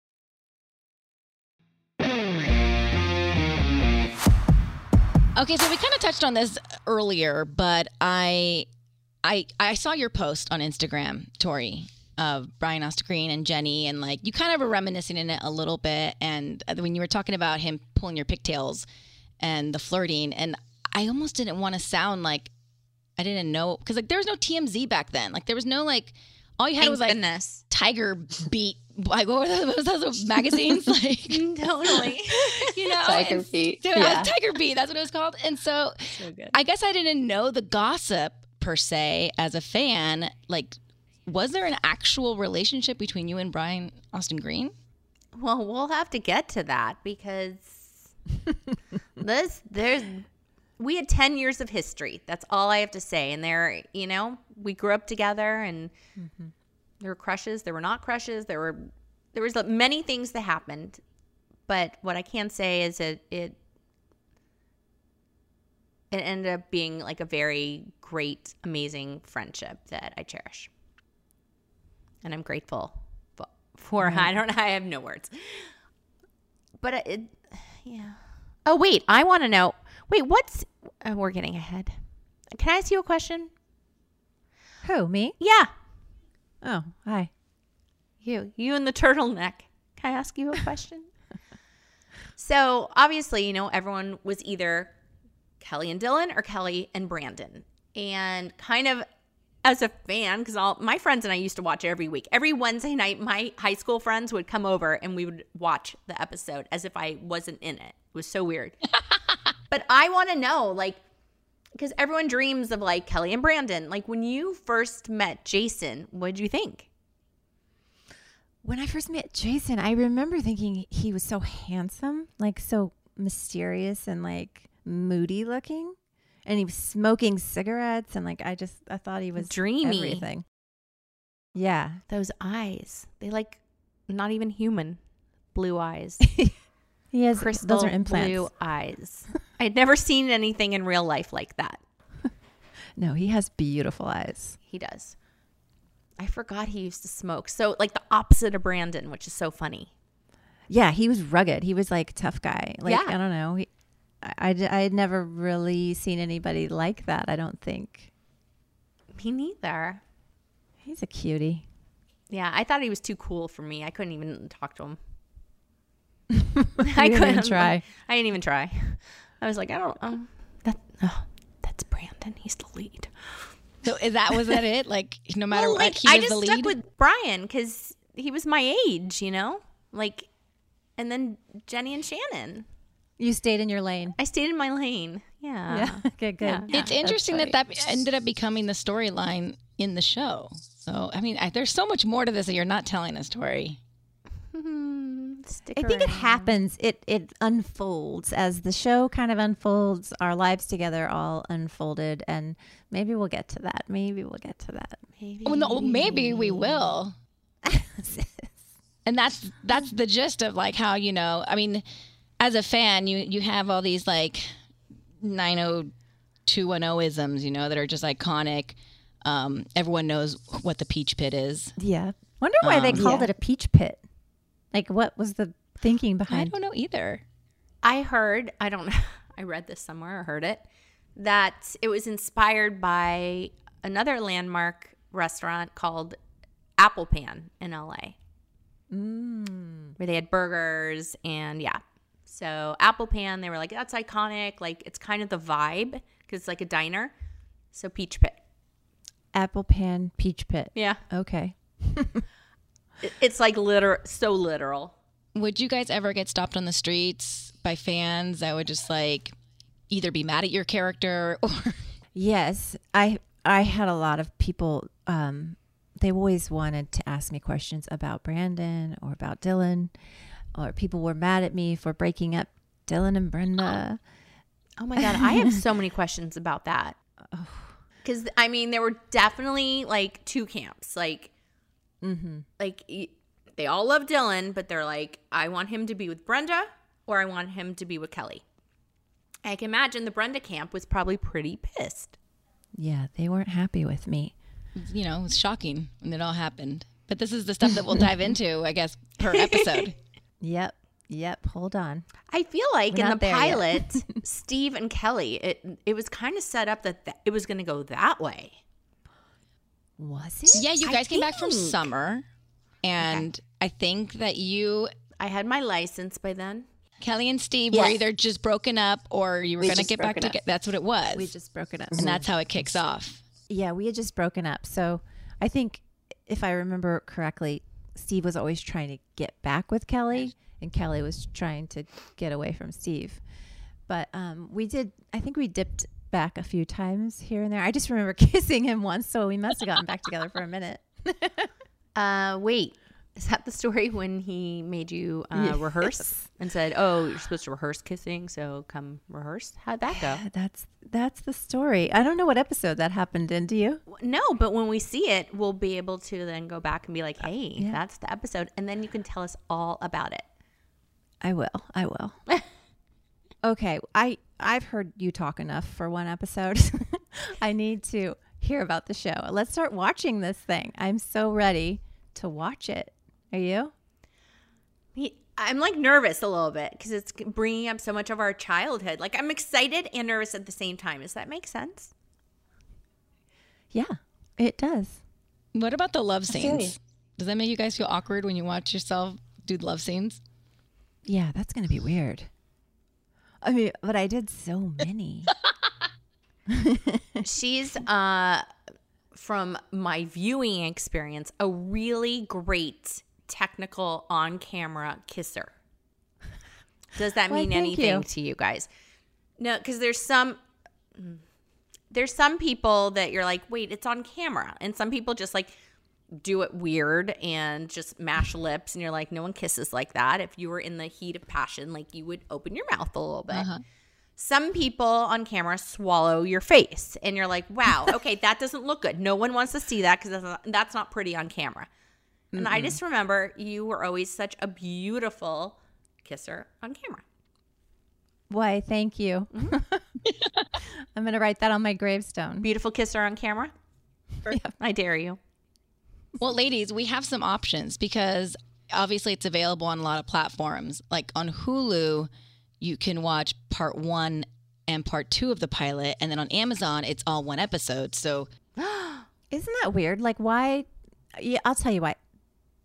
Okay, so we kind of touched on this earlier, but I, I, I saw your post on Instagram, Tori, of Brian Austin Green and Jennie, and like you kind of were reminiscing in it a little bit. And uh, when you were talking about him pulling your pigtails and the flirting, and I almost didn't want to sound like I didn't know because like there was no TMZ back then. Like there was no like all you had Thank was like goodness. Tiger Beat like what were those, what were those magazines like totally you know Tiger Beat. Yeah, Yeah. Tiger Beat. That's what it was called. And so, So good. I guess I didn't know the gossip per se as a fan. Like, was there an actual relationship between you and Brian Austin Green? Well, we'll have to get to that because this there's we had 10 years of history. That's all I have to say. And there, you know, we grew up together and mm-hmm. there were crushes, there were not crushes, there were there was uh, many things that happened. But what I can say is it it it ended up being like a very great, amazing friendship that I cherish. And I'm grateful for, for mm-hmm. I don't I have no words. But it yeah. Oh wait, I want to know. Wait, what's oh, we're getting ahead. Can I ask you a question? Who, me? Yeah. Oh, hi. You, you and the turtleneck. Can I ask you a question? so obviously, you know, everyone was either Kelly and Dylan or Kelly and Brandon. And kind of as a fan, because all my friends and I used to watch it every week. Every Wednesday night, my high school friends would come over and we would watch the episode as if I wasn't in it. It was so weird. but I want to know, like, because everyone dreams of like Kelly and Brandon. Like when you first met Jason, what did you think? When I first met Jason, I remember thinking he was so handsome, like so mysterious and like moody looking. And he was smoking cigarettes and like I just I thought he was Dreamy. everything. Yeah. Those eyes, they like not even human blue eyes. He has Crystal those are implants. blue eyes. I'd never seen anything in real life like that. No, he has beautiful eyes. He does. I forgot he used to smoke. So like the opposite of Brandon, which is so funny. Yeah, he was rugged. He was like a tough guy. Like Yeah. I don't know. He, I, I, I had never really seen anybody like that. I don't think. Me neither. He's a cutie. Yeah, I thought he was too cool for me. I couldn't even talk to him. You didn't try. I didn't even try. I was like, I don't. Um, that oh, that's Brandon. He's the lead. So is that was that it? Like no matter Well, what, like he I was just the stuck with Brian because he was my age, you know. Like, and then Jennie and Shannon. You stayed in your lane. I stayed in my lane. Yeah. Yeah. Good. Good. Yeah. it's interesting that that ended up becoming the storyline in the show. So I mean, I, there's so much more to this that you're not telling a story. Stick I think it happens. It it unfolds as the show kind of unfolds. Our lives together all unfolded, and maybe we'll get to that. Maybe we'll get to that. Maybe. Well, no, maybe we will. and that's that's the gist of like how you know. I mean, as a fan, you you have all these like nine oh two one oh isms, you know, that are just iconic. Um, everyone knows what the peach pit is. Yeah. Wonder why they Um, called yeah. it a peach pit. Like, what was the thinking behind? I don't know either. I heard, I don't know, I read this somewhere or heard it, that it was inspired by another landmark restaurant called Apple Pan in LA, Mm. where they had burgers and yeah. So Apple Pan, they were like, that's iconic. Like it's kind of the vibe because it's like a diner. So Peach Pit. Apple pan peach pit. Yeah. Okay. It- It's like literal, so literal. Would you guys ever get stopped on the streets by fans that would just like either be mad at your character or Yes, I I had a lot of people. Um, they always wanted to ask me questions about Brandon or about Dylan, or people were mad at me for breaking up Dylan and Brenda. Oh my god, I have so many questions about that. Because I mean, there were definitely like two camps. Like, Mm-hmm. like they all love Dylan, but they're like, I want him to be with Brenda, or I want him to be with Kelly. I can imagine the Brenda camp was probably pretty pissed. Yeah, they weren't happy with me. you know, it was shocking when it all happened. But this is the stuff that we'll dive into, I guess, per episode. Yep, yep. Hold on. I feel like We're in the pilot, Steve and Kelly, it it was kind of set up that th- it was going to go that way. Was it? yeah, you I guys came back from summer, and I think that you, I had my license by then. Kelly and Steve, were Yes. either just broken up or you were We going to get back together. That's what it was. We just broken up. and that's how it kicks off. Yeah, we had just broken up. So I think if I remember correctly, Steve was always trying to get back with Kelly, and Kelly was trying to get away from Steve. But um, we did. I think we dipped back a few times here and there. I just remember kissing him once, so we must have gotten back together for a minute. Uh, wait. Is that the story when he made you uh, Yes. rehearse and said, "Oh, you're supposed to rehearse kissing, so come rehearse"? How'd that go? That's that's the story. I don't know what episode that happened in. Do you? No, but when we see it, we'll be able to then go back and be like, "Hey, Yeah. that's the episode," and then you can tell us all about it. I will. I will. okay, I I've heard you talk enough for one episode. I need to hear about the show. Let's start watching this thing. I'm so ready to watch it. Are you? I'm like nervous a little bit because it's bringing up so much of our childhood. Like I'm excited and nervous at the same time. Does that make sense? Yeah, it does. What about the love scenes? Does that make you guys feel awkward when you watch yourself do love scenes? Yeah, that's gonna be weird. I mean, but I did so many. She's uh from my viewing experience a really great technical on-camera kisser. Does that mean thank anything you. to you guys? No, cuz there's some there's some people that you're like, "Wait, it's on camera." And some people just like do it weird and just mash lips and you're like, "No one kisses like that." If you were in the heat of passion, like you would open your mouth a little bit. Uh-huh. Some people on camera swallow your face and you're like wow okay that doesn't look good. No one wants to see that because that's not, that's not pretty on camera. And i just remember you were always such a beautiful kisser on camera. Why? Thank you. Mm-hmm. I'm gonna write that on my gravestone. beautiful kisser on camera? I dare you Well, ladies, we have some options because obviously it's available on a lot of platforms. Like on Hulu, you can watch part one and part two of the pilot, and then on Amazon, it's all one episode. So Isn't that weird? Like, why? Yeah, I'll tell you why.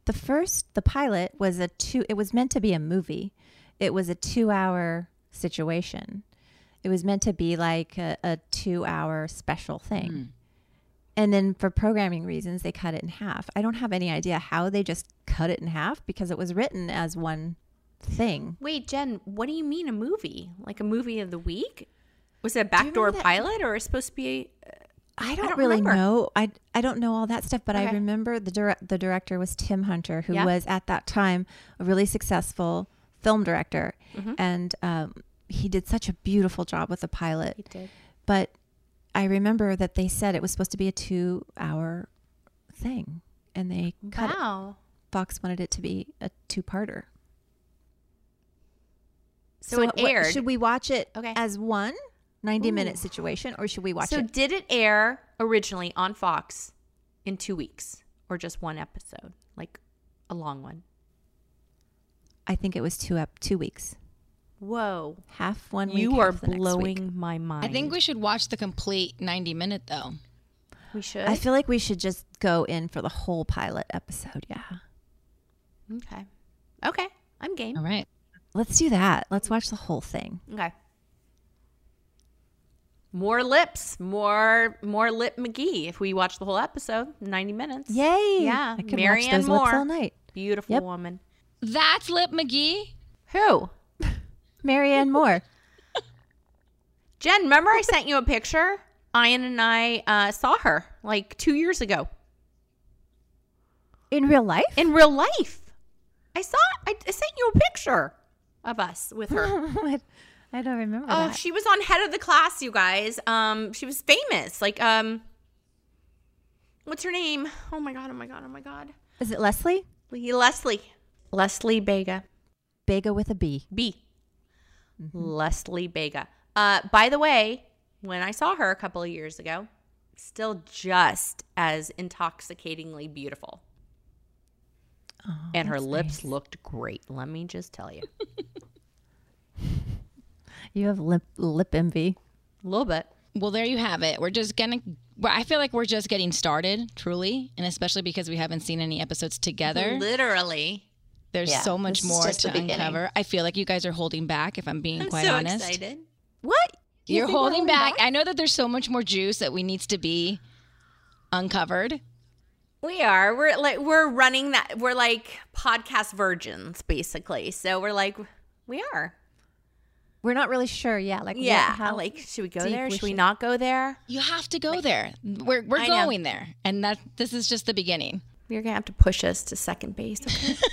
The first, the pilot was a two. It was meant to be a movie. It was a two-hour situation. It was meant to be like a, a two-hour special thing. Hmm. And then for programming reasons, they cut it in half. I don't have any idea how they just cut it in half because it was written as one thing. wait jen what do you mean a movie like a movie of the week was it a backdoor pilot or supposed to be I don't, don't really remember. know. I I don't know all that stuff, but I remember the dir- the director was Tim Hunter, who Yeah. was at that time a really successful film director, Mm-hmm. and um, he did such a beautiful job with the pilot. He did. But I remember that they said it was supposed to be a two hour thing, and they cut it. wow Fox wanted it to be a two parter. so, it what- aired should we watch it Okay. as one 90 minute situation, or should we watch so it? So did it air originally on Fox in two weeks or just one episode, like a long one? I think it was two up two weeks, Whoa, half one week. you are half the next week. blowing my mind. I think we should watch the complete 90 minute though. we should. I feel like we should just go in for the whole pilot episode. Yeah. okay, okay, I'm game. All right. Let's do that. Let's watch the whole thing. Okay. More lips, more more lip McGee. If we watch the whole episode, ninety minutes. Yay. Yeah, I could Marianne watch those Moore, lips all night. beautiful Yep. woman. That's Lip McGee. Who? Marianne Moore. Jen, remember I sent you a picture? Ian and I uh, saw her like two years ago In real life? in real life. I saw. I, I sent you a picture of us with her. I don't remember Oh, that. she was on head of the class, you guys. Um, she was famous. Like, um, what's her name? Oh my god! Oh my god! Oh my god! Is it Leslie? Leslie. Leslie Bega. Bega with a B. B. Leslie Bega. Uh, by the way, when I saw her a couple of years ago, still just as intoxicatingly beautiful. and her lips nice. looked great. Let me just tell you. You have lip lip envy. A little bit. Well, there you have it. We're just gonna. I feel like we're just getting started, truly, and especially because we haven't seen any episodes together. Literally. There's Yeah, so much more to uncover. I feel like you guys are holding back. If I'm being I'm quite so honest, excited. What? You you're think holding back. I know that there's so much more juice that we needs to be uncovered. We are. We're like we're running that. We're like podcast virgins, basically. So we're like, we are. We're not really sure. Yeah, like what- Yeah. how like, should we go there? we Should we should- not go there? You have to go there. We're we're I know. going there, and that this is just the beginning. You're gonna have to push us to second base. Okay.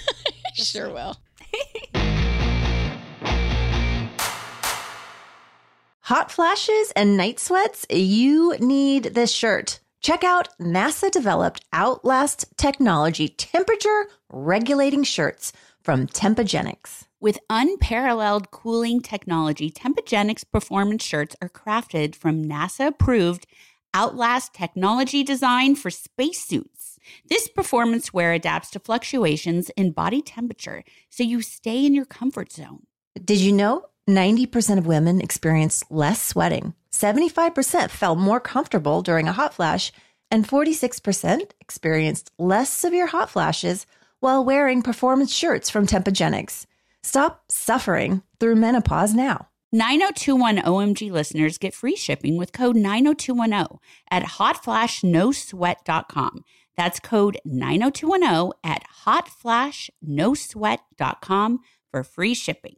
sure will. Hot flashes and night sweats? You need this shirt. Check out NASA developed Outlast technology temperature regulating shirts from Tempagenix. With unparalleled cooling technology, Tempagenix performance shirts are crafted from NASA approved Outlast technology designed for spacesuits. This performance wear adapts to fluctuations in body temperature so you stay in your comfort zone. Did you know 90% of women experience less sweating? 75% felt more comfortable during a hot flash, and 46% experienced less severe hot flashes while wearing performance shirts from Tempagenix. Stop suffering through menopause now. 90210 OMG listeners get free shipping with code 90210 at hotflashnosweat.com. That's code 90210 at hotflashnosweat.com for free shipping.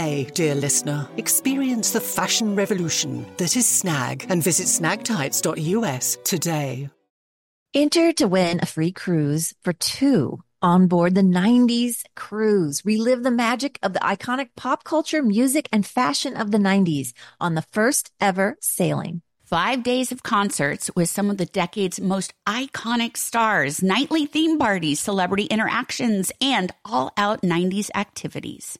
dear listener. Experience the fashion revolution that is Snag and visit snagtights.us today. Enter to win a free cruise for two on board the 90s cruise. Relive the magic of the iconic pop culture, music, and fashion of the 90s on the first ever sailing. Five days of concerts with some of the decade's most iconic stars, nightly theme parties, celebrity interactions, and all out 90s activities.